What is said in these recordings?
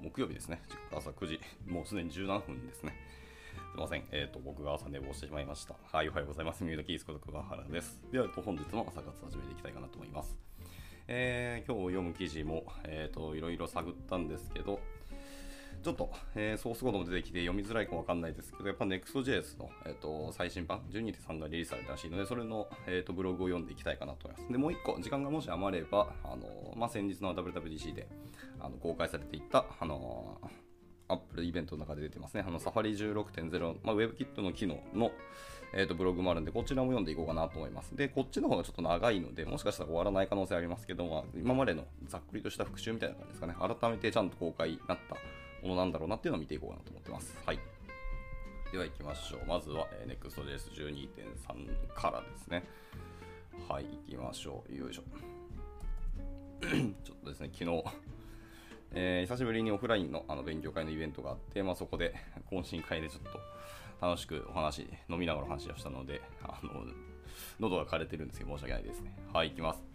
木曜日ですね。朝9時、もうすでに17分ですね。すいません。え、ー、と、僕が朝寝坊してしまいました。はい、おはようございます。ミュートキースこと桑原です。では、本日も朝活始めていきたいかなと思います。えー、今日読む記事も、えっ、ー、と、いろいろ探ったんですけど、ちょっと、えー、ソースコードも出てきて読みづらいかわかんないですけど、やっぱ Next.js の、えーと、最新版12.3がリリースされたらしいので、それの、えーと、ブログを読んでいきたいかなと思います。で、もう一個、時間がもし余れば、あのまあ、先日の WWDC であの公開されていた、あのアップルイベントの中で出てますね。あの、サファリ16.0、まあ、WebKit の機能の、えーと、ブログもあるんで、こちらも読んでいこうかなと思います。で、こっちの方がちょっと長いので、もしかしたら終わらない可能性ありますけど、まあ、今までのざっくりとした復習みたいな感じですかね。改めてちゃんと公開になったものなんだろうなっていうのを見ていこうかなと思ってます。はい。では行きましょう。まずは、えー、Next.js12.3 からですね。はい、行きましょう。よいしょ。ちょっとですね、昨日、えー、久しぶりにオフラインのあの勉強会のイベントがあって、まあ、そこで懇親会でちょっと楽しくお話、飲みながらお話をしたので、あの喉が枯れてるんですけど申し訳ないですね。はい、行きます。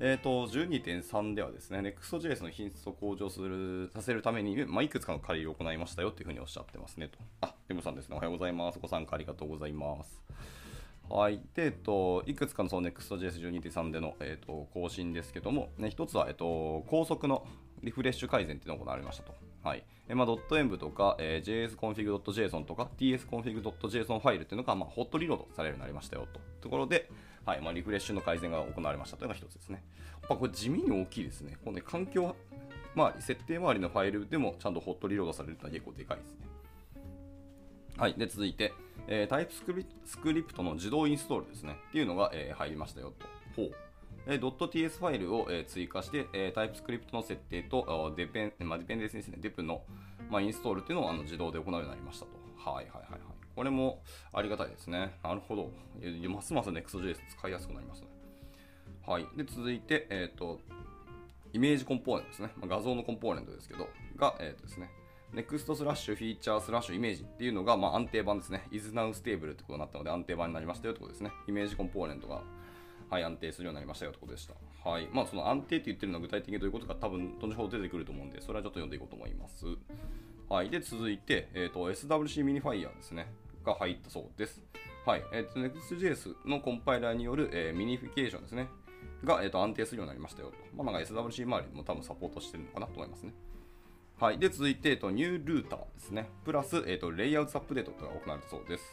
えーと、12.3ではですね、Next.js の品質を向上するさせるために、まあ、いくつかの仮を行いましたよというふうにおっしゃってますねと。あ、デムさんですね。おはようございます。ご参加ありがとうございます。はい。で、えっと、いくつかのその Next.js12.3 での、えっと、更新ですけども、ね、一つは、えっと、高速のリフレッシュ改善っていうのが行われましたと。はい。えまあ、.env とか、えー、jsconfig.json とか tsconfig.json ファイルっていうのが、まあ、ホットリロードされるようになりましたよと。ところで、はいまあ、リフレッシュの改善が行われましたというのが一つですね。やっぱこれ地味に大きいですね。このね、環境周り、設定周りのファイルでもちゃんとホットリロードされるというのは結構でかいですね。はい。で、続いて、えー、タイプスクリスクリプトの自動インストールですね。っていうのが、えー、入りましたよと。ほう。えー、.ts ファイルを、えー、追加して、えー、タイプスクリプトの設定とデペン、まあ、デペンデンスですね、デプの、まあ、インストールっていうのをあの自動で行うようになりましたと。はいはいはい。これもありがたいですね。なるほど。ますます Next.js 使いやすくなりますね。はい。で、続いて、えっ、ー、と、イメージコンポーネントですね。まあ、画像のコンポーネントですけど、が、えっ、ー、とですね、Next スラッシュフィーチャースラッシュイメージっていうのが、まあ、安定版ですね。is now stable ってことになったので安定版になりましたよってことですね。イメージコンポーネントが、はい、安定するようになりましたよってことでした。はい。まあ、その安定って言ってるのは具体的にどういうことか多分、後ほど出てくると思うんで、それはちょっと読んでいこうと思います。はい。で、続いて、えっ、ー、と、SWC ミニファイヤーですね。が入ったそうです。はい。えっ、ー、と、Next.js のコンパイラーによる、えー、 minification ですね。が、えーと、安定するようになりましたよと。まあ、なんか SWC 周りも多分サポートしてるのかなと思いますね。はい。で、続いて、えーと、ニュールーターですね。プラス、えーと、レイアウトアップデートが行われたそうです。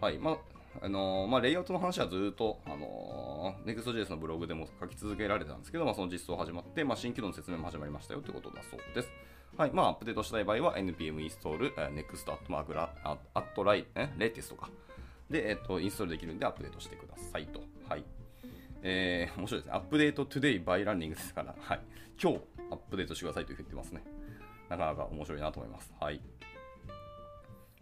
はい。まああのー、まあ、レイアウトの話はずっと、あのー、Next.js のブログでも書き続けられたんですけど、まあ、その実装始まって、まあ、新機能の説明も始まりましたよということだそうです。はい。まあ、アップデートしたい場合は、npm インストール、next アットマークラ、アットライ、レテスとか、で、えっ、と、インストールできるんでアップデートしてくださいと。はい。えー、面白いですね。アップデート today by running ですから、はい。今日アップデートしてくださいと言ってますね。なかなか面白いなと思います。はい。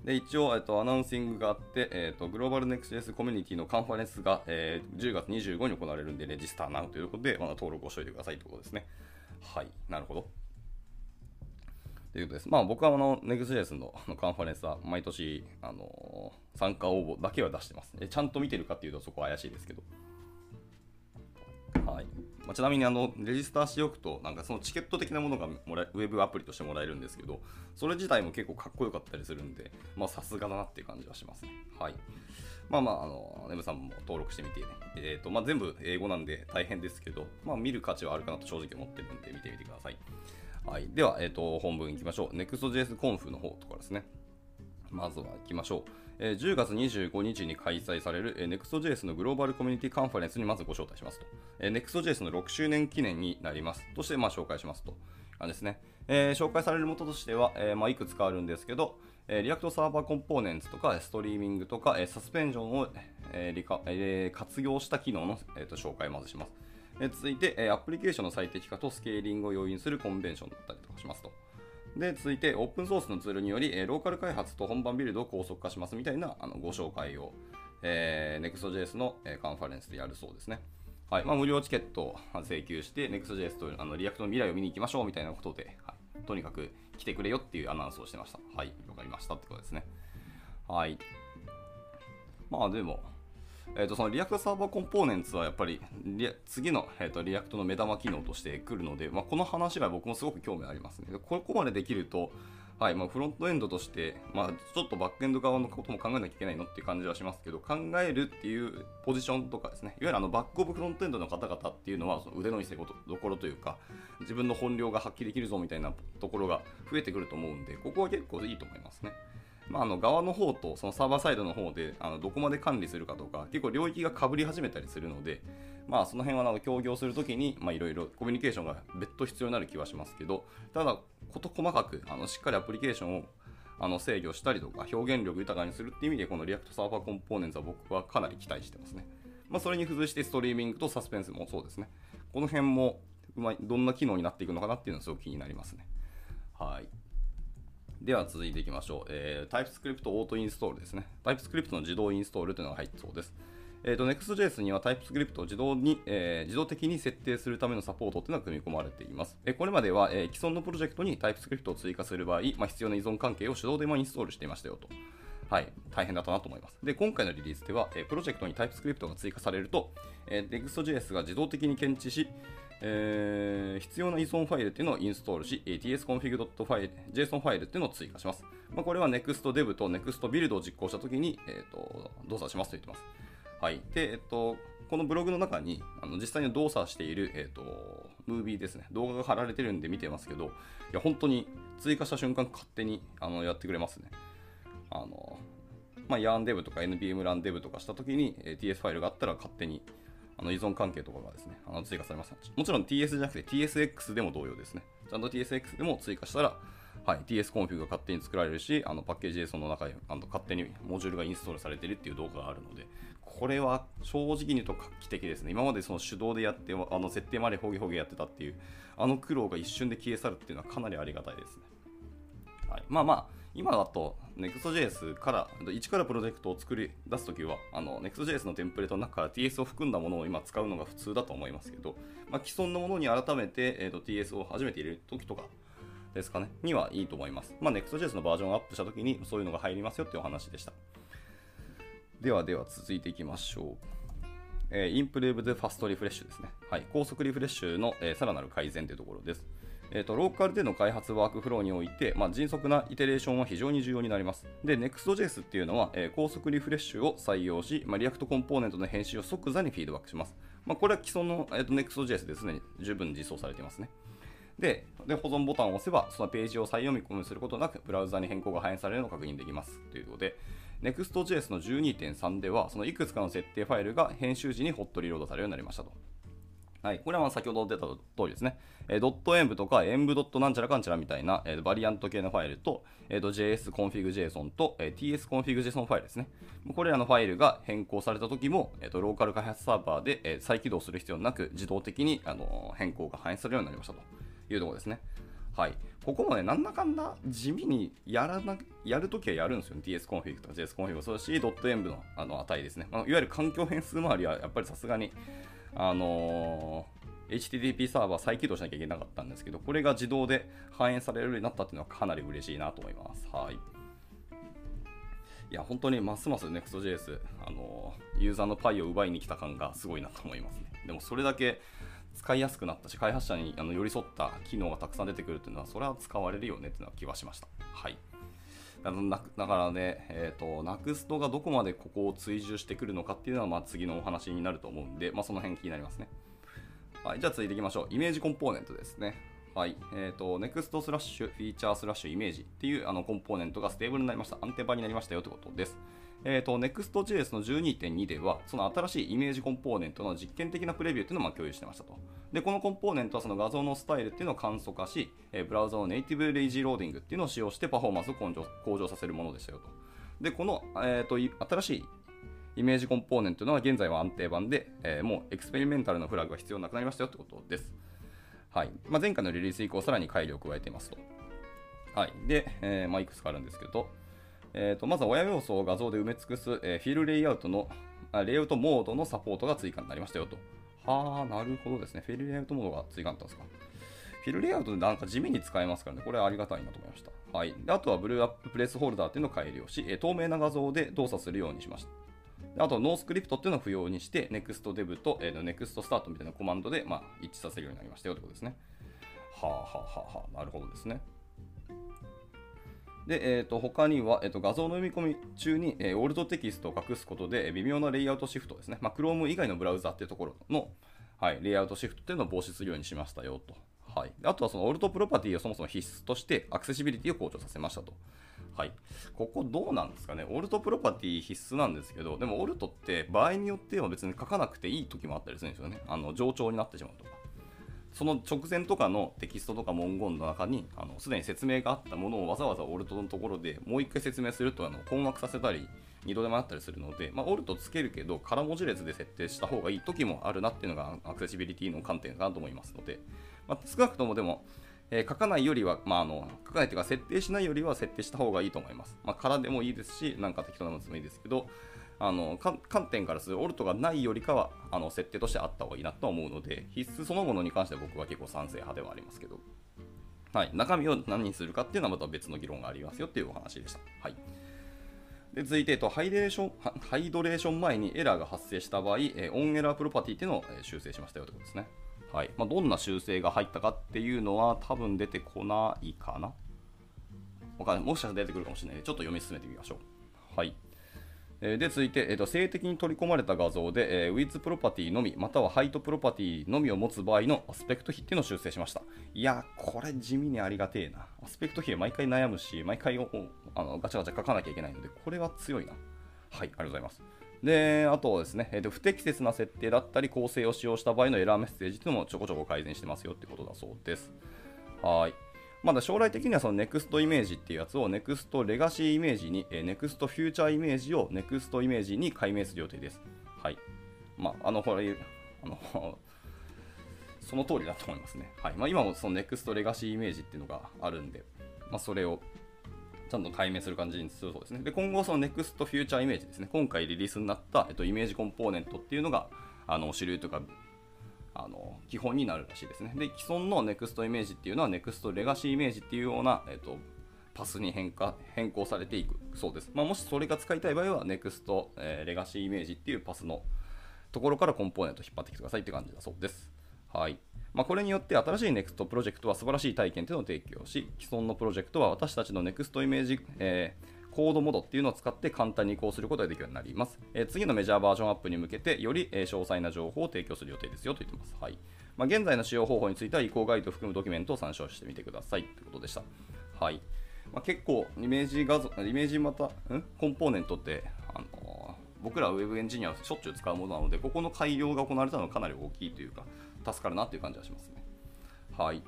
で、一応、えっと、アナウンシングがあって、えっと、グローバルネクスト JS コミュニティのカンファレンスが、えー、10月25に行われるんで、レジスターなということで、まだ登録をしておいてくださいということですね。はい。なるほど。ということです。まあ僕はあの Next.js の カンファレンスは毎年、あの、参加応募だけは出してます。ちゃんと見てるかっていうとそこ怪しいですけど。はいまあ、ちなみにあのレジスターしておくとなんかそのチケット的なものがもらウェブアプリとしてもらえるんですけどそれ自体も結構かっこよかったりするんでさすがだなっていう感じはしますね。はいまあまあ、あの、ネムさんも登録してみてね。えっ、ー、と、まあ全部英語なんで大変ですけど、まあ見る価値はあるかなと正直思ってるんで見てみてください。はい。では、えっ、ー、と、本文いきましょう。Next.js コンフの方とかですね。まずは行きましょう。えー、10月25日に開催される、えー、Next.js のグローバルコミュニティカンファレンスにまずご招待しますと。えー、Next.js の6周年記念になります。として、まあ、紹介しますと。あですね。えー、紹介されるもととしては、えーまあ、いくつかあるんですけど、えー、 React Server Components とか、ストリーミングとか、えー、サスペンジョンを、えーえー、活用した機能の、えー、と紹介をまずします。え、続いて、え、アプリケーションの最適化とスケーリングを容易にするコンベンションだったりとかしますと。で、続いて、オープンソースのツールにより、え、ローカル開発と本番ビルドを高速化しますみたいなあのご紹介を、えー、Next.js の、え、カンファレンスでやるそうですね。はいまあ、無料チケットを請求して、Next.js というあの React の未来を見に行きましょうみたいなことで、はい、とにかく来てくれよっていうアナウンスをしてました。はい、わかりましたってことですね。はい。まあでも、えー、とその React Server Components はやっぱり次の、えー、と React の目玉機能として来るので、まあ、この話は僕もすごく興味ありますね。でここまでできると、はいまあ、フロントエンドとして、まあ、ちょっとバックエンド側のことも考えなきゃいけないのっていう感じはしますけど、考えるっていうポジションとかですね、いわゆるあのバックオブフロントエンドの方々っていうのは、その腕の見せどころというか、自分の本領が発揮できるぞみたいなところが増えてくると思うんで、ここは結構いいと思いますね。まあ、あの側の方とそのサーバーサイドの方であのどこまで管理するかとか結構領域がかぶり始めたりするので、まあ、その辺はなんか協業するときにいろいろコミュニケーションが別途必要になる気はしますけどただ事細かくあのしっかりアプリケーションをあの制御したりとか表現力豊かにするっていう意味でこの React Server Components は僕はかなり期待してますね。まあ、それに付随してストリーミングとサスペンスもそうですね。この辺もうまいどんな機能になっていくのかなっていうのはすごく気になりますね。はい。では続いていきましょう。えー、TypeScript Auto Install ですね。TypeScript の自動インストールというのが入ってそうです。えーと、Next.js には TypeScript を自動に、えー、自動的に設定するためのサポートというのが組み込まれています。えー、これまでは、えー、既存のプロジェクトに TypeScript を追加する場合、まあ、必要な依存関係を手動でインストールしていましたよと。はい、大変だったなと思います。で、今回のリリースでは、えー、プロジェクトに TypeScript が追加されると、えー、Next.js が自動的に検知し、えー、必要な依存ファイルっていうのをインストールし、tsconfig.json ファイルっていうのを追加します。まあ、これは NextDev と NextBuild を実行したときに、えーと動作しますと言ってます。はい。で、えっと、このブログの中に、あの実際に動作している、えっと、ムービーですね、動画が貼られてるんで見てますけど、いや、本当に追加した瞬間勝手にあのやってくれますね。あの、まあ、 yarn dev とか NPM run dev とかしたときに、え TS ファイルがあったら勝手にあの依存関係とかがですね、あの追加されます。もちろん TS じゃなくて TSX でも同様ですね。ちゃんと TSX でも追加したら、はい、TS コンフィグが勝手に作られるし、あのパッケージ JSON の中にあの勝手にモジュールがインストールされてるっていう動画があるので、これは正直に言うと画期的ですね。今までその手動でやって、あの設定までほげほげやってたっていう、あの苦労が一瞬で消え去るっていうのはかなりありがたいですね。い、まあまあ、今だと Next.js から、一からプロジェクトを作り出すときは、Next.js のテンプレートの中から TS を含んだものを今使うのが普通だと思いますけど、まあ、既存のものに改めて、えーと、TS を初めて入れるときとかですかね、にはいいと思います。まあ、Next.js のバージョンアップしたときにそういうのが入りますよっていうお話でした。ではでは続いていきましょう。えー、インプレーブ e ファストリフレッシュですね。はい、高速リフレッシュの、えー、さらなる改善というところです。えーと、ローカルでの開発ワークフローにおいて、まあ、迅速なイテレーションは非常に重要になります。で、Next.js っていうのは、えー、高速リフレッシュを採用し、まあ、 React コンポーネントの編集を即座にフィードバックします。まあ、これは既存の、えーと、Next.js ですでに十分実装されていますね。でで、保存ボタンを押せば、そのページを再読み込みすることなく、ブラウザに変更が反映されるのを確認できます。ということで、Next.js の12.3では、そのいくつかの設定ファイルが編集時にホットリロードされるようになりましたと。はい、これは先ほど出た通りですね。えー、ドット演舞とか演舞ドットなんちゃらかんちゃらみたいな、えー、バリアント系のファイルと、えー、と JSConfig.json と、えー、TSConfig.json ファイルですね。これらのファイルが変更された時も、えー、とローカル開発サーバーで、えー、再起動する必要なく自動的に、あの、変更が反映されるようになりましたというところですね。はい。ここもね、なんだかんだ地味にやらな、やるときはやるんですよね。tsconfig とか jsconfig もそうだし、ドット演舞のあの値ですね。まあ、いわゆる環境変数周りはやっぱりさすがに、あのー、HTTP サーバー再起動しなきゃいけなかったんですけど、これが自動で反映されるようになったっていうのはかなり嬉しいなと思います。はい。いや、本当にますます Next.js、あのー、ユーザーのパイを奪いに来た感がすごいなと思いますね。でもそれだけ使いやすくなったし、開発者にあの寄り添った機能がたくさん出てくるっていうのは、それは使われるよねっていうのは気はしました。はい。あのだからね、えーと、 Next がどこまでここを追従してくるのかっていうのは、まあ、次のお話になると思うんで、まあ、その辺気になりますね。はい、じゃあ続いていきましょう。 Image Component ですね。はい。えっ、ー、と、 next slash future slash image っていうあのコンポーネントが stable になりました。安定版になりましたよということです。えーと、Next.js の12.2では、その新しいイメージコンポーネントの実験的なプレビューというのを共有してましたと。で、このコンポーネントはその画像のスタイルっていうのを簡素化し、えー、ブラウザの native lazy loading っていうのを使用してパフォーマンスを向上向上させるものでしたよと。で、この、えーと、新しいイメージコンポーネントというのは現在は安定版で、えー、もう experimental のフラグが必要なくなりましたよってことです。はいまあ、前回のリリース以降、さらに改良を加えていますと。はい。で、えー、まあ、いくつかあるんですけど、えーと、まずは親要素を画像で埋め尽くす、えー、フィルレイアウトのあ、 layout mode のサポートが追加になりましたよと。はあ、なるほどですね。 fill layout mode が追加になったんですか。 fill layout でなんか地味に使えますからね、これはありがたいなと思いました。はい。であとは blur-up placeholder っていうのを改良し、えー、透明な画像で動作するようにしました。あと、 noscript っていうのを不要にして、 next dev と、えー、 next start みたいなコマンドで、まあ、一致させるようになりましたよということですね。はあはあはあはあ、なるほどですね。で、えー、と他には、えー、と画像の読み込み中に、えー、 alt text を隠すことで、微妙なレイアウトシフトですね、まあ、Chrome 以外のブラウザっていうところの、はい、レイアウトシフトっていうのを防止するようにしましたよと。はい、あとはそのオルトプロパティをそもそも必須としてアクセシビリティを向上させましたと。はい、ここどうなんですかね、オルトプロパティ必須なんですけど、でもオルトって場合によっては別に書かなくていい時もあったりするんですよね。あの冗長になってしまうとか。その直前とかのテキストとか文言の中にすでに説明があったものをわざわざオルトのところでもう一回説明するとあの困惑させたり二度手間あったりするので、まあ、オルトつけるけど空文字列で設定した方がいい時もあるなっていうのがアクセシビリティの観点かなと思いますので、まあ、少なくともでもえー、書かないよりは、まあ、あの書かないというか設定しないよりは設定した方がいいと思います。まあ、空でもいいですし、なんか適当なものでもいいですけど、あの観点からする alt がないよりかはあの設定としてあった方がいいなと思うので、必須そのものに関しては僕は結構賛成派ではありますけど、はい、中身を何にするかっていうのはまた別の議論がありますよっていうお話でした。はいで続いてと、ハイレーション hydration 前にエラーが発生した場合、え onError property っていうのを修正しましたよということですね。はいまあ、どんな修正が入ったかっていうのは多分出てこないかな。もしかしたら出てくるかもしれないので、ちょっと読み進めてみましょう。はい。で、続いて、えー、と静的に取り込まれた画像で、えー、 width property のみ、または height property のみを持つ場合のアスペクト比っていうのを修正しました。いや、これ地味にありがてえな。アスペクト比は毎回悩むし、毎回あのガチャガチャ書かなきゃいけないので、これは強いな。はい、ありがとうございます。で、あとですね、えーと、不適切な設定だったり構成を使用した場合のエラーメッセージというのもちょこちょこ改善してますよってことだそうです。はい。まだ将来的にはその NEXT イメージっていうやつを NEXT レガシーイメージに、え NEXT フューチャーイメージを NEXT イメージに改名する予定です。はい。まあ、あの、これ、あの その通りだと思いますね。はい。まあ、今もその NEXT レガシーイメージっていうのがあるんで、まあ、それをちゃんと解明する感じにするそうですね。で、今後その NEXT フューチャーイメージですね。今回リリースになった、えっと、イメージコンポーネントっていうのが、あの主流というかあの基本になるらしいですね。で、既存の NEXT イメージっていうのは NEXT レガシーイメージっていうような、えっと、パスに変化変更されていくそうです。まあ、もしそれが使いたい場合は NEXT、えー、レガシーイメージっていうパスのところからコンポーネント引っ張ってきてくださいって感じだそうです。はい。まあ、これによって新しい NEXT プロジェクトは素晴らしい体験というのを提供し、既存のプロジェクトは私たちの NEXT イメージ、えーコードモードっていうのを使って簡単に移行することができるようになります。え、次のメジャーバージョンアップに向けて、より、え、詳細な情報を提供する予定ですよと言ってます。はい。まあ、現在の使用方法については移行ガイドを含むドキュメントを参照してみてくださいということでした。はい。まあ、結構、イメージ画像、イメージまた、ん？コンポーネントって、あのー、僕らウェブエンジニアはしょっちゅう使うものなので、ここの改良が行われたのはかなり大きいというか、助かるなっていう感じがしますね。はい。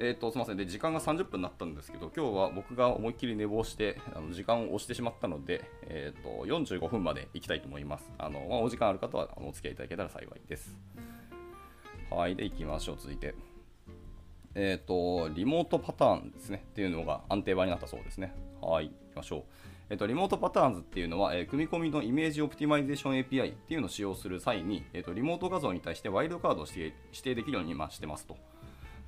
えーと、すみませんで、時間が30分になったんですけど、今日は僕が思いっきり寝坊して、あの時間を押してしまったので、えーと、45分まで行きたいと思います。あのまあ、お時間ある方はお付き合いいただけたら幸いです。はい、で、いきましょう、続いて。えっ、ー、と、 remote patterns ですね、っていうのが安定版になったそうですね。はい、いきましょう。えっ、と、 remote patterns っていうのは、えー、組み込みのイメージオプティマイゼーション API っていうのを使用する際に、えっ、と、リモート画像に対してワイルドカードを指定できるようにしてますと。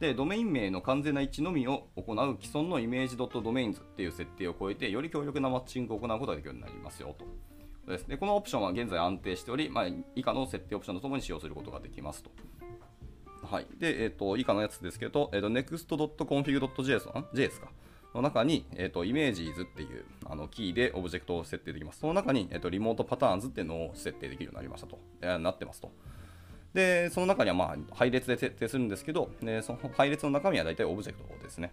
で、ドメイン名の完全な一致のみを行う既存のイメージ .domains っていう設定を超えて、より強力なマッチングを行うことができるようになりますよと。ですでこのオプションは現在安定しており、まあ、以下の設定オプションとともに使用することができますと。はい。で、え、ー、と、以下のやつですけど、え、ー、と、next.config.js JS か。の中に、え、ー、と、 images っていうあのキーでオブジェクトを設定できます。その中に、えっ、と、 remote patterns っていうのを設定できるようになりましたと。えー、なってますと。で、その中には、まあ、配列で設定するんですけど、でその配列の中身は大体オブジェクトですね。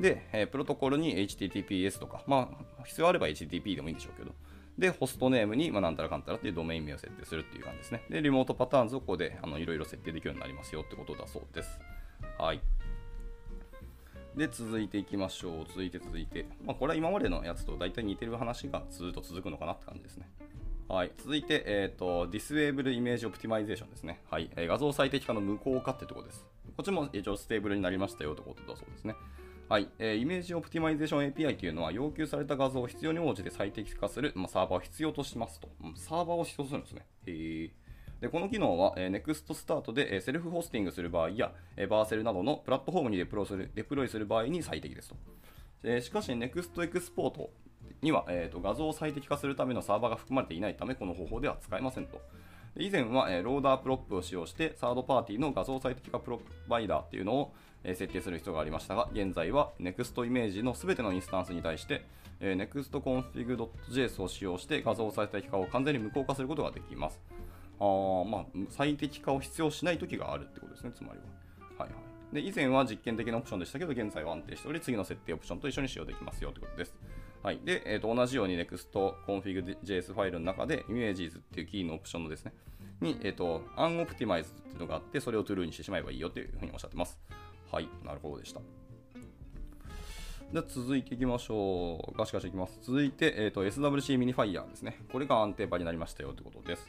で、え、プロトコルに HTTPS とか、まあ、必要あれば HTTP でもいいんでしょうけど、で、ホストネームに、まあ、なんたらかんたらっていうドメイン名を設定するっていう感じですね。で、 remote patterns をここであのいろいろ設定できるようになりますよってことだそうです。はい。で、続いていきましょう。続いて続いて。まあ、これは今までのやつと大体似てる話がずっと続くのかなって感じですね。はい、続いて、えーと、 Disable Image Optimization ですね。はい、え、画像最適化の無効化ってところです。こっちも一応 stable になりましたよということだそうですね。はい、えー、 Image Optimization API というのは要求された画像を必要に応じて最適化する、まあ、サーバーを必要としますと。サーバーを必要とするんですね。へでこの機能は、えー、NEXT スタートで、えー、セルフホスティングする場合や、えー、 Vercel などのプラットフォームにデプロイするデプロイする場合に最適ですと。えー、しかし NEXT エクスポートには、えーと、画像を最適化するためのサーバーが含まれていないため、この方法では使えませんと。以前は、えー、 loader prop を使用して、サードパーティーの画像最適化プロバイダーっていうのを、えー、設定する必要がありましたが、現在は NEXT イメージの全てのインスタンスに対して、えー、nextconfig.js を使用して画像最適化を完全に無効化することができます。あまあ、最適化を必要しないときがあるってことですね、つまりは。はいはい。で、以前は実験的なオプションでしたけど、現在は安定しており、次の設定オプションと一緒に使用できますよということです。はい。で、えー、と同じように NEXTconfig.js ファイルの中で Images っていうキーのオプションのですね、に、えっ、ー、と、UnOptimize っていうのがあって、それを True にしてしまえばいいよっていうふうにおっしゃってます。はい。なるほどでした。で続いていきましょう。ガシガシいきます。続いて、えーと、SWC ミニファイヤーですね。これが安定版になりましたよということです。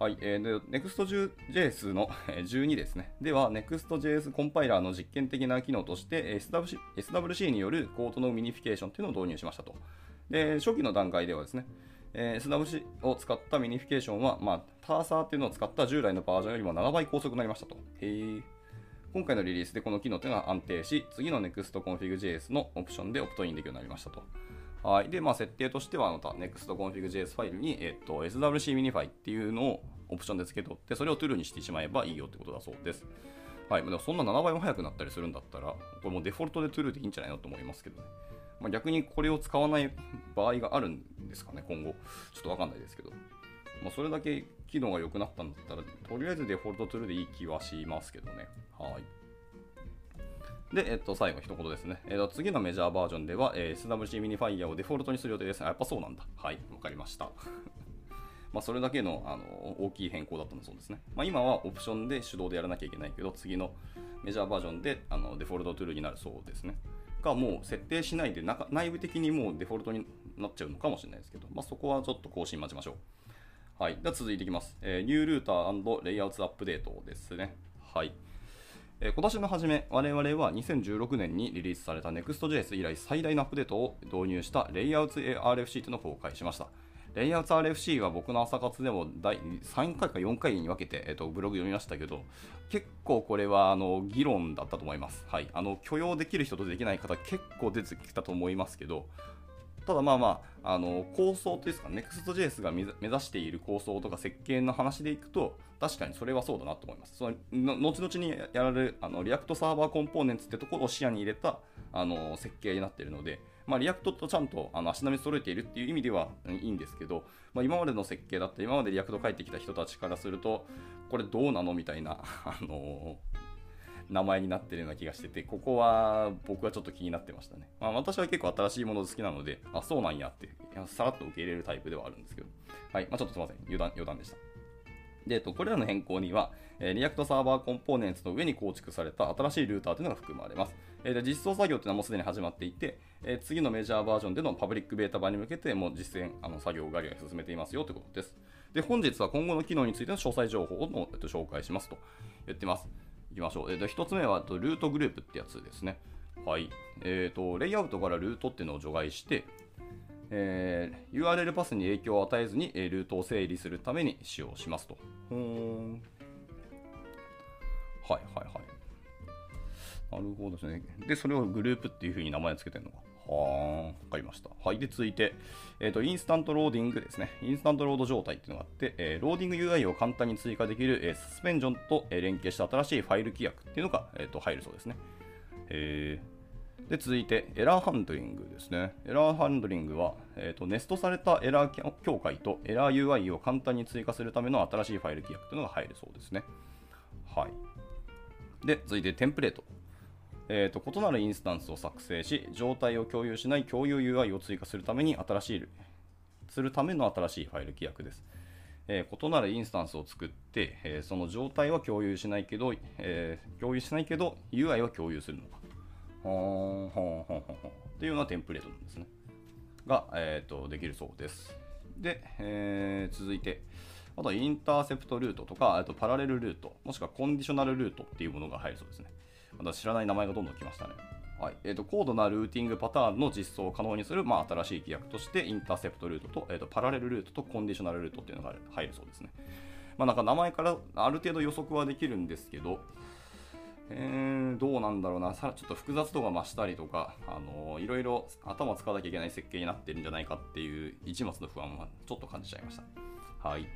はい、えー、Next.js の12ですね。では、Next.js コンパイラーの実験的な機能として SWC, によるコードの minification というのを導入しましたと。で、初期の段階ではですね、え、SWC を使った minification は、まあ、 Terser っていうのを使った従来のバージョンよりも7倍高速になりましたと。へ。今回のリリースでこの機能というのは安定し、次の NextConfig.js のオプションでオプトインできるようになりましたと。はい。で、まあ、設定としては、また NextConfig.js ファイルに、えっと、SWC Minify っていうのをオプションで付け取って、それを True にしてしまえばいいよってことだそうです。はい。でもそんな7倍も速くなったりするんだったら、これもデフォルトで True でいいんじゃないのと思いますけどね。まあ、逆にこれを使わない場合があるんですかね、今後。ちょっとわかんないですけど。まあ、それだけ機能が良くなったんだったら、とりあえずデフォルト True でいい気はしますけどね。はい。で、えっと、最後一言ですね。えっと、次のメジャーバージョンでは、えー、SWC ミニファイヤーをデフォルトにする予定です。あ、やっぱそうなんだ。はい、わかりました。まあ、それだけのあの大きい変更だったんだそうですね。まあ、今はオプションで手動でやらなきゃいけないけど、次のメジャーバージョンであのデフォルトトゥールになるそうですね。がもう設定しないで内部的にもうデフォルトになっちゃうのかもしれないですけど、まあ、そこはちょっと更新待ちましょう。はい。では続いていきます。えー、ニュールーターレイアウトアップデートですね。はい。今年の初め、我々は2016年にリリースされた Next.js 以来最大のアップデートを導入した Layouts RFC というのを公開しました。Layouts RFC は僕の朝活でも第3回か4回に分けて、えっと、ブログ読みましたけど、結構これはあの議論だったと思います。はい。あの許容できる人とできない方結構出てきたと思いますけど、ただまあまあ、あの構想というか、Next.js が目指している構想とか設計の話でいくと、確かにそれはそうだなと思います。その後々にやられるあの React Server Components ってところを視野に入れたあの設計になっているので、まあ、 React とちゃんとあの足並み揃えているっていう意味ではいいんですけど、まあ、今までの設計だった今まで React 書いてきた人たちからすると、これどうなのみたいな、あの名前になってるような気がしてて、ここは僕はちょっと気になってましたね。まあ、私は結構新しいもの好きなので、あ、そうなんやって、さらっと受け入れるタイプではあるんですけど、はい、まあ、ちょっとすいません、余談余談でした。で、えっと、これらの変更には、えー、 React Server Components の上に構築された新しいルーターというのが含まれます。えー、で実装作業というのはもうすでに始まっていて、えー、次のメジャーバージョンでのパブリックベータ版に向けてもう実践あの作業をガリガリ進めていますよということです。で、本日は今後の機能についての詳細情報を、えっと、紹介しますと言ってます。いきましょう。えっと、1つ目は Route Group ってやつですね。はい。えっ、と、レイアウトからルートっていうのを除外して、えー、URL パスに影響を与えずに、えー、ルートを整理するために使用しますと。うん。はいはいはい。なるほどですね。で、それをグループっていうふうに名前つけてるのか。はあ、わかりました。はい。で、続いて、えっ、ー、と、 Instant Loading ですね。インスタントロード状態っていうのがあって、えー、ローディング UI を簡単に追加できる、えー、サスペンジョンと、え、連携した新しいファイル規約っていうのが、えー、と入るそうですね。えーで続いて、エラーハンドリングですね。エラーハンドリングは、えーと、ネストされたエラー境界とエラー UI を簡単に追加するための新しいファイル規約というのが入るそうですね。はい。で、続いて、テンプレート。えーと、異なるインスタンスを作成し、状態を共有しない共有 UI を追加するために新しい、するための新しいファイル規約です。えー、異なるインスタンスを作って、えー、その状態は共有しないけど、えー、共有しないけど UI は共有するのか。ほんほんほんほんっていうようなテンプレートなんですね。が、えーと、できるそうです。で、えー、続いて、あとはインターセプトルートとか、あとパラレルルート、もしくはコンディショナルルートっていうものが入るそうですね。また知らない名前がどんどん来ましたね。はいえーと、高度なルーティングパターンの実装を可能にする、まあ、新しい規約として、インターセプトルートと,、えーと、パラレルルートとコンディショナルルートっていうのが入るそうですね。まあ、なんか名前からある程度予測はできるんですけど、えー、どうなんだろうな、さちょっと複雑度が増したりとか、あのーいろいろ頭使わなきゃいけない設計になってるんじゃないかっていう一末の不安はちょっと感じちゃいました。はい。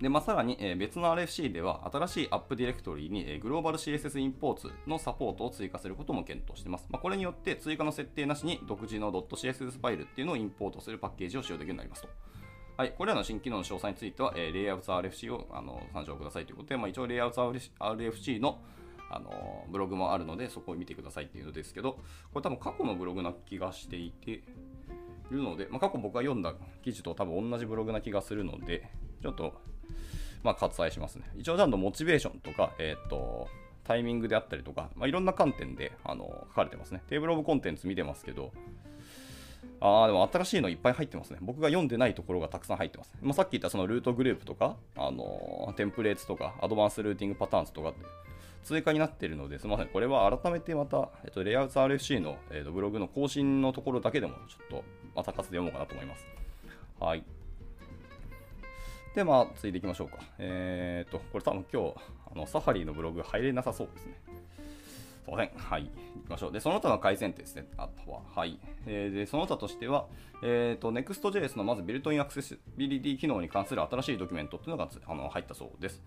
で、まあ、さらに、え別の RFC では、新しいアップディレクトリに、えグローバル CSS インポーツのサポートを追加することも検討しています。まあ、これによって、追加の設定なしに独自の .css ファイルっていうのをインポートするパッケージを使用できるようになりますと。はい、これらの新機能の詳細については、えー、レイアウト RFC をあの参照くださいということで、まあ、一応レイアウト RFC のあのブログもあるので、そこを見てくださいっていうのですけど、これ多分過去のブログな気がしていて、いるので、まあ、過去僕が読んだ記事と多分同じブログな気がするので、ちょっと、まあ、割愛しますね。一応ちゃんとモチベーションとか、えっ、と、タイミングであったりとか、まあ、いろんな観点であの書かれてますね。テーブルオブコンテンツ見てますけど、ああ、でも新しいのいっぱい入ってますね。僕が読んでないところがたくさん入ってます。ねまあ、さっき言ったそのルートグループとか、あのテンプレーツとか、アドバンスルーティングパターンズとかって追加になっているので、すみません。これは改めてまた、えっと、レイアウト RFC の、えっと、ブログの更新のところだけでも、ちょっと朝活で読もうかなと思います。はい。で、まあ、続いていきましょうか。えー、っと、これ多分今日、あのサファリのブログ入れなさそうですね。すいません。はい。行きましょう。で、その他の改善点ですね。あとは。はい。えーで、その他としては、えっ、と、Next.js のまずビルトインアクセシビリティ機能に関する新しいドキュメントっていうのがあの入ったそうです。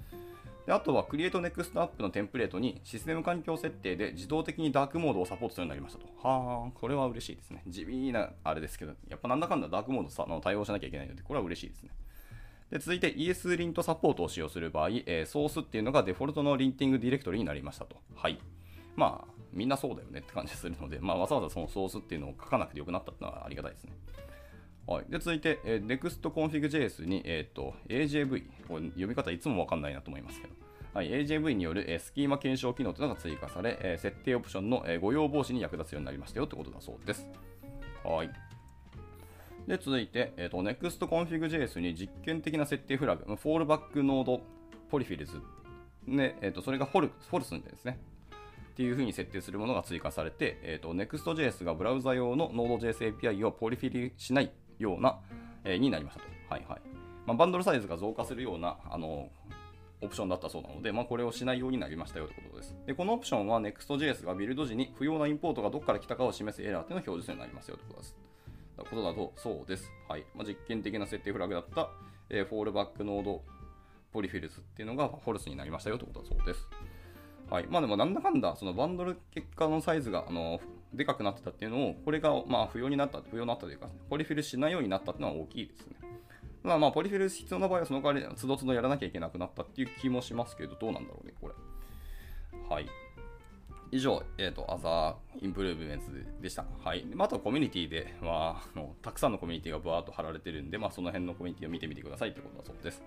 であとは Create Next App のテンプレートにシステム環境設定で自動的にダークモードをサポートするようになりましたと。はあ、これは嬉しいですね。地味なあれですけど、やっぱなんだかんだダークモードさの対応しなきゃいけないので、これは嬉しいですね。で続いて ES リントサポートを使用する場合、えーソースっていうのがデフォルトのリンティングディレクトリになりましたと。はい。まあ、みんなそうだよねって感じするので、まあ、わざわざそのソースっていうのを書かなくてよくなったっていうのはありがたいですね。はい、で続いて、えー NextConfig.js に、えー、と AJV、これ読み方いつもわかんないなと思いますけど、はい、AJV による、えースキーマ検証機能というのが追加され、えー設定オプションの、えー誤用防止に役立つようになりましたよということだそうです。はい。で、続いて、えー、と next.config.js に実験的な設定フラグ、 fallbackNodePolyfills、ねえー、とそれがフォルフォルスんですね。っていう風に設定するものが追加されて、えー、と Next.js がブラウザ用の Node.js API をポリフィルしないような、えーになりましたと。はいはいまあ、バンドルサイズが増加するようなあのオプションだったそうなので、まあ、これをしないようになりましたよということです。で、このオプションは Next.js がビルド時に不要なインポートがどこから来たかを示すエラーというのを表示するようになりますよということです。ことだと、そうです。はい。まあ、実験的な設定フラグだった、えー fallbackNodePolyfills っていうのが false になりましたよということだそうです。はい。まあでもなんだかんだ、そのバンドル結果のサイズが、あの、でかくなってたっていうのを、これが、まあ、不要になった、不要になったというか、ポリフィルしないようになったっていうのは大きいですね。まあまあ、ポリフィル必要な場合は、その代わり、つどつどやらなきゃいけなくなったっていう気もしますけど、どうなんだろうね、これ。はい。以上、えっ、と、アザーインプルーブメンツでした。はい。まあ、とコミュニティでは、あのたくさんのコミュニティがバーっと貼られてるんで、まあ、その辺のコミュニティを見てみてくださいってことだそうです。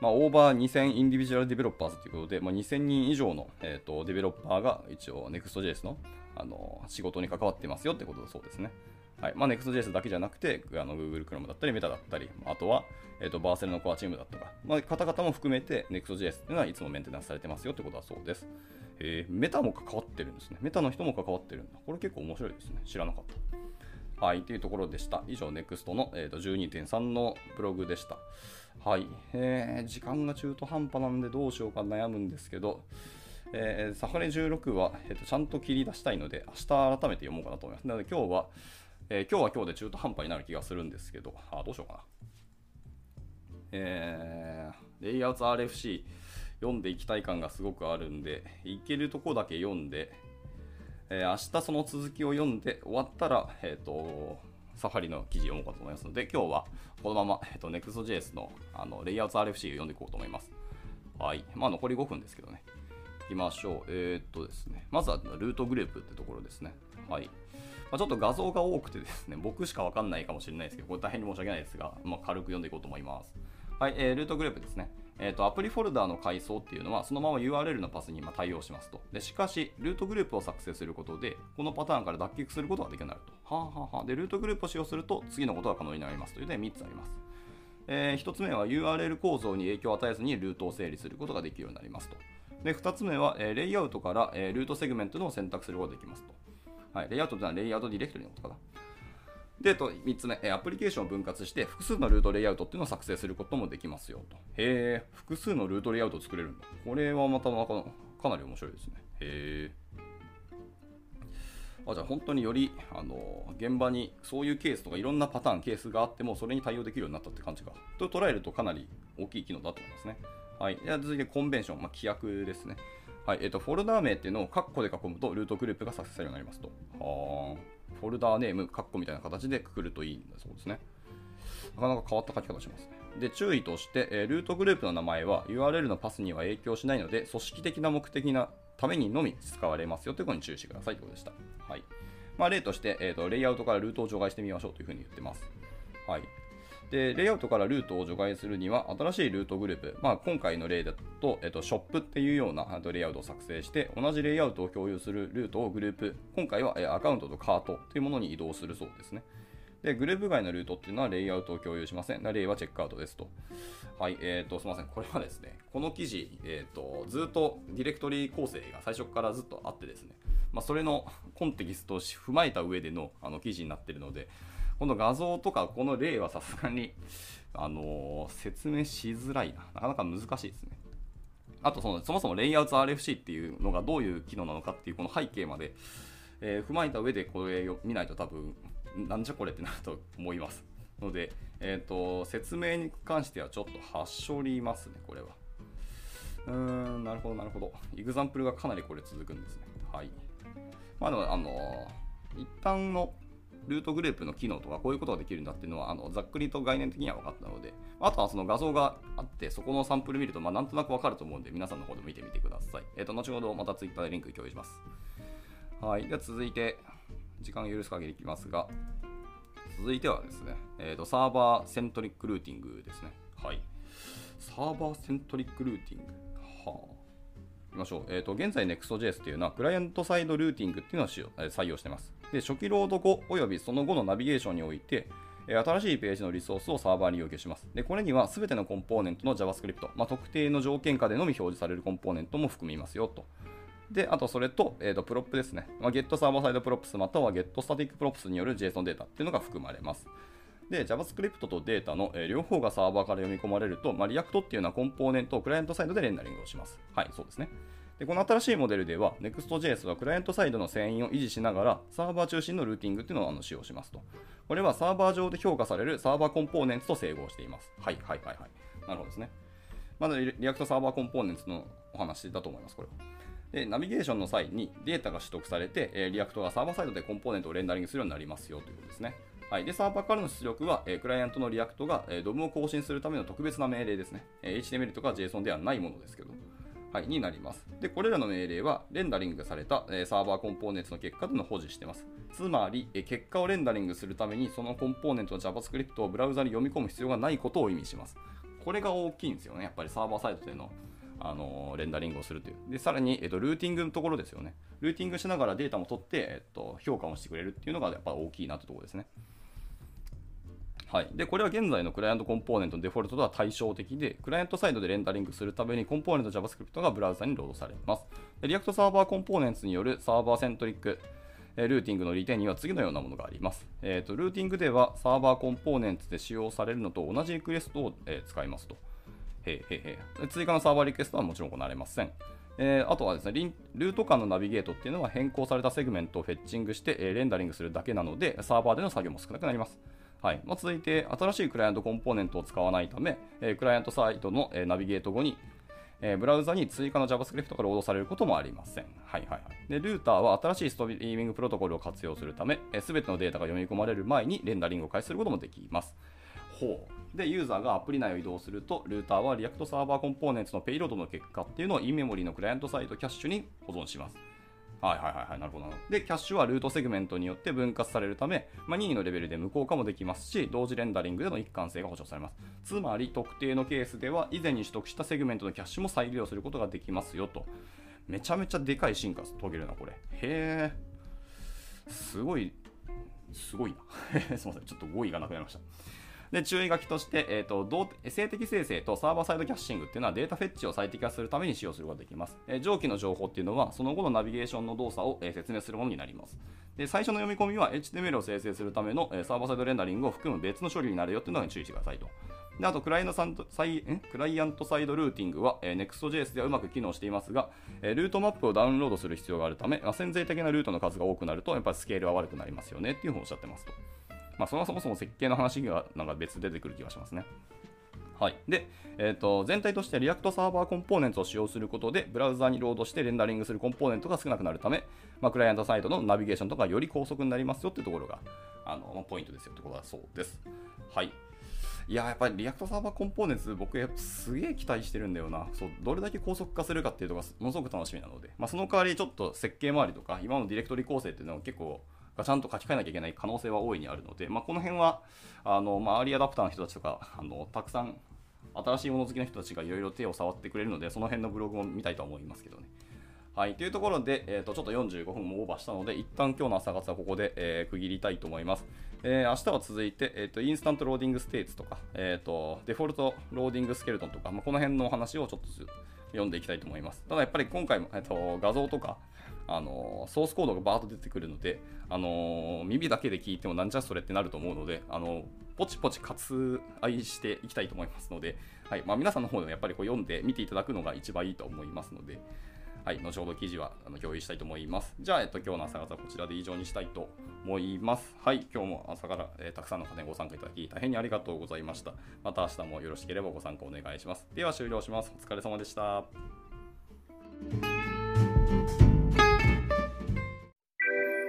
まあ、オーバー2000インディビジュアルディベロッパーズということで、まあ、2000人以上の、えー、とディベロッパーが一応 Next.js のあの仕事に関わってますよってことだそうですね。はいまあ、Next.js だけじゃなくて、あの Google Chrome だったり、Meta だったり、あとは、えー、とバーセルのコアチームだとか、まあ、方々も含めて Next.js っていうのはいつもメンテナンスされてますよってことだそうです。えー、メタも関わってるんですね。メタの人も関わってるんだ。これ結構面白いですね。知らなかった。はい、というところでした。以上、NEXT の、えー、と12.3のブログでした。はい、えー時間が中途半端なんでどうしようか悩むんですけど、えーサファリ16は、えーとちゃんと切り出したいので、明日改めて読もうかなと思います。なので今日は、えー今日は今日で中途半端になる気がするんですけど、あどうしようかな。えーレイアウト RFC 読んでいきたい感がすごくあるんで、いけるとこだけ読んで、えー明日その続きを読んで終わったら、えっ、と、サファリの記事読もうかと思いますので、今日はこのまま、えっ、と、Next.js のあのレイアウト RFC を読んでいこうと思います。はい。まあ、残り5分ですけどね。きましょう。えーっとですね。まずはルートグループってところですね。はい。まあ、ちょっと画像が多くてですね、僕しかわかんないかもしれないですけど、これ大変に申し訳ないですが、まあ、軽く読んでいこうと思います。はい、えールートグループですね。えーと、アプリフォルダーの階層っていうのは、そのまま URL のパスにまあ対応しますと。でしかし、ルートグループを作成することで、このパターンから脱却することができるようになると。はあ、はは、で、ルートグループを使用すると、次のことが可能になりますというので、3つあります。え1つ目は URL 構造に影響を与えずにルートを整理することができるようになりますと。で、2つ目は、えレイアウトから、えルートセグメントのを選択することができますと。はい、レイアウトというのはレイアウトディレクトリのことかな。で、と3つ目、アプリケーションを分割して複数のルートレイアウトっていうのを作成することもできますよと。へえ、複数のルートレイアウトを作れるんだ。これはまたなかかなり面白いですね。へえ。あじゃあ本当によりあの現場にそういうケースとかいろんなパターン、ケースがあってもそれに対応できるようになったって感じか。と捉えるとかなり大きい機能だと思いますね。はい。では続いてコンベンション、まあ、規約ですね。はい。えっ、ー、と、フォルダー名っていうのをカッコで囲むとルートグループが作成されるようになりますと。はフォルダーネーム、カッコみたいな形でくくるといいんだそうですね。なかなか変わった書き方しますね。で、注意として、えルートグループの名前は URL のパスには影響しないので、組織的な目的なためにのみ使われますよということに注意してくださいということでした。はい。まあ、例として、えーと、レイアウトからルートを除外してみましょうというふうに言ってます。はい。で、レイアウトからルートを除外するには、新しいルートグループ、まあ、今回の例だと、えっと、ショップっていうようなレイアウトを作成して、同じレイアウトを共有するルートをグループ、今回はアカウントとカートというものに移動するそうですね。で、グループ外のルートっていうのはレイアウトを共有しません。例はチェックアウトですと。はい、えっ、ー、と、すみません。これはですね、この記事、えっ、ー、と、ずっとディレクトリ構成が最初からずっとあってですね、まあ、それのコンテキストを踏まえた上でのあの記事になってるので、この画像とかこの例はさすがに、あのー、説明しづらいな。なかなか難しいですね。あとその、そもそもレイアウト RFC っていうのがどういう機能なのかっていうこの背景まで、えー、踏まえた上でこれを見ないと多分なんじゃこれってなると思います。ので、えっ、ー、と、説明に関してはちょっとはしょりますね、これは。うーん、なるほど、なるほど。イグザンプルがかなりこれ続くんですね。はい。まあ、でも、あの、一旦のルートグループの機能とかこういうことができるんだっていうのはあのざっくりと概念的には分かったのであとはその画像があってそこのサンプル見るとまあなんとなく分かると思うんで皆さんの方でも見てみてください。えっ、ー、と後ほどまた Twitter でリンク共有します。はい。では続いて時間許す限りいきますが続いてはですね、えーと、サーバーセントリックルーティングですね。はい。 Server-Centric Routing。はあ。いきましょう。えっ、ー、と、現在 Next.js っていうのは、クライアントサイドルーティングっていうのを、採用してます。で、初期ロード後、およびその後のナビゲーションにおいて、新しいページのリソースをサーバーに要求します。で、これには全てのコンポーネントの JavaScript、まあ、特定の条件下でのみ表示されるコンポーネントも含みますよと。で、あとそれと、えーと、 prop ですね。まあ、Get サーバーサイドプロップスまたは Get スタティックプロップスによる JSON データっていうのが含まれます。で、JavaScript とデータの、え、両方がサーバーから読み込まれると、まあ、React っていうのはコンポーネントをクライアントサイドでレンダリングをします。はい、そうですね。でこの新しいモデルでは Next.js はクライアントサイドの遷移を維持しながらサーバー中心のルーティングっていうのをあの使用しますと。これはサーバー上で評価される Server Components と整合しています。はいはいはいはい。なるほどですね。まだ React サーバーコンポーネンツのお話だと思います、これは。で、ナビゲーションの際にデータが取得されて、えー、 React がサーバーサイドでコンポーネントをレンダリングするようになりますよということですね。はい、でサーバーからの出力は、え、クライアントの React が、えー、DOM を更新するための特別な命令ですね。え、HTML とか JSON ではないものですけど。はい、になります。で、これらの命令は、レンダリングされた、え、サーバーコンポーネントの結果というのを保持しています。つまり、え、結果をレンダリングするために、そのコンポーネントの JavaScript をブラウザに読み込む必要がないことを意味します。これが大きいんですよね。やっぱりサーバーサイドでのはあのレンダリングをするという。で、さらに、えっと、ルーティングのところですよね。ルーティングしながらデータも取って、えっと、評価をしてくれるっていうのがやっぱ大きいなというところですね。はい、でこれは現在のクライアントコンポーネントのデフォルトとは対照的で、クライアントサイドでレンダリングするためにコンポーネント JavaScript がブラウザにロードされます。 React Server Components による Server-Centric Routing の利点には次のようなものがあります。えーと、ルーティングでは Server Components で使用されるのと同じリクエストを、えー、使いますと。へへへ追加のサーバーリクエストはもちろん行われません。えー、あとはですね、ルート間のナビゲートっていうのは変更されたセグメントを fetching して、えー、レンダリングするだけなので、サーバーでの作業も少なくなります。はいまあ、続いて、新しいクライアントコンポーネントを使わないため、えー、クライアントサイドの、えナビゲート後に、えブラウザに追加の JavaScript がロードされることもありません。はいはいはい。で、ルーターは新しいストリーミングプロトコルを活用するため、す、べ、てのデータが読み込まれる前にレンダリングを開始することもできます。ほう。で、ユーザーがアプリ内を移動すると、ルーターは React サーバーコンポーネンツのペイロードの結果っていうのを in メモリのクライアントサイドキャッシュに保存します。はいはいはいはい、なるほどな。で、キャッシュはルートセグメントによって分割されるため、まあ、任意のレベルで無効化もできますし、同時レンダリングでの一貫性が保証されます。つまり、特定のケースでは、以前に取得したセグメントのキャッシュも再利用することができますよと。めちゃめちゃでかい進化遂げるな、これ。へえ。すごい、すごいな。すいません、ちょっと語彙がなくなりました。で、注意書きとして、えーと、静的生成とサーバーサイドキャッシングっていうのはデータフェッチを最適化するために使用することができます。えー、上記の情報っていうのは、その後のナビゲーションの動作を、えー、説明するものになります。で、最初の読み込みは HTML を生成するための、えー、サーバーサイドレンダリングを含む別の処理になるよっていうのに注意してくださいと。であとクライアントサイクライアントサイドルーティングは、えー Next.js ではうまく機能していますが、えールートマップをダウンロードする必要があるため、まあ、潜在的なルートの数が多くなると、やっぱりスケールは悪くなりますよねっていうふうにおっしゃってますと。まあ、そもそもそも設計の話がなんか別で出てくる気がしますね。はい、で、えーと、全体として React サーバーコンポーネンツを使用することで、ブラウザにロードしてレンダリングするコンポーネントが少なくなるため、まあ、クライアントサイドのナビゲーションとかより高速になりますよっていうところがあの、まあポイントですよってことだそうです。はい。いや、やっぱり React サーバーコンポーネンツ、僕、やっぱすげえ期待してるんだよな。そう、どれだけ高速化するかっていうのがものすごく楽しみなので、まあ、その代わりちょっと設計周りとか、今のディレクトリ構成っていうのは結構、ガチャンと書き換えなきゃいけない可能性は大いにあるので、まあ、この辺は、あの、まあ、アーリーアダプターの人たちとか、あの、たくさん、新しいもの好きな人たちがいろいろ手を触ってくれるので、その辺のブログも見たいと思いますけどね。はい、というところで、えー、とちょっと45分もオーバーしたので、一旦今日の朝活はここで、えー区切りたいと思います。えー明日は続いて、えー、と Instant Loading States とか、えー、と Default Loading Skeleton とか、まあ、この辺のお話をちょっと読んでいきたいと思います。ただやっぱり今回も、えー、と画像とか、あのーソースコードがバーッと出てくるので、あのー耳だけで聞いてもなんじゃそれってなると思うので、あのーポチポチ割愛していきたいと思いますので、はいまあ、皆さんの方でもやっぱりこう読んで見ていただくのが一番いいと思いますので、はい、後ほど記事はあの共有したいと思います。じゃあ、えっと、今日の朝方はこちらで以上にしたいと思います。はい、今日も朝から、えーたくさんの方にご参加いただき、大変にありがとうございました。また明日もよろしければご参加お願いします。では終了します。お疲れ様でした。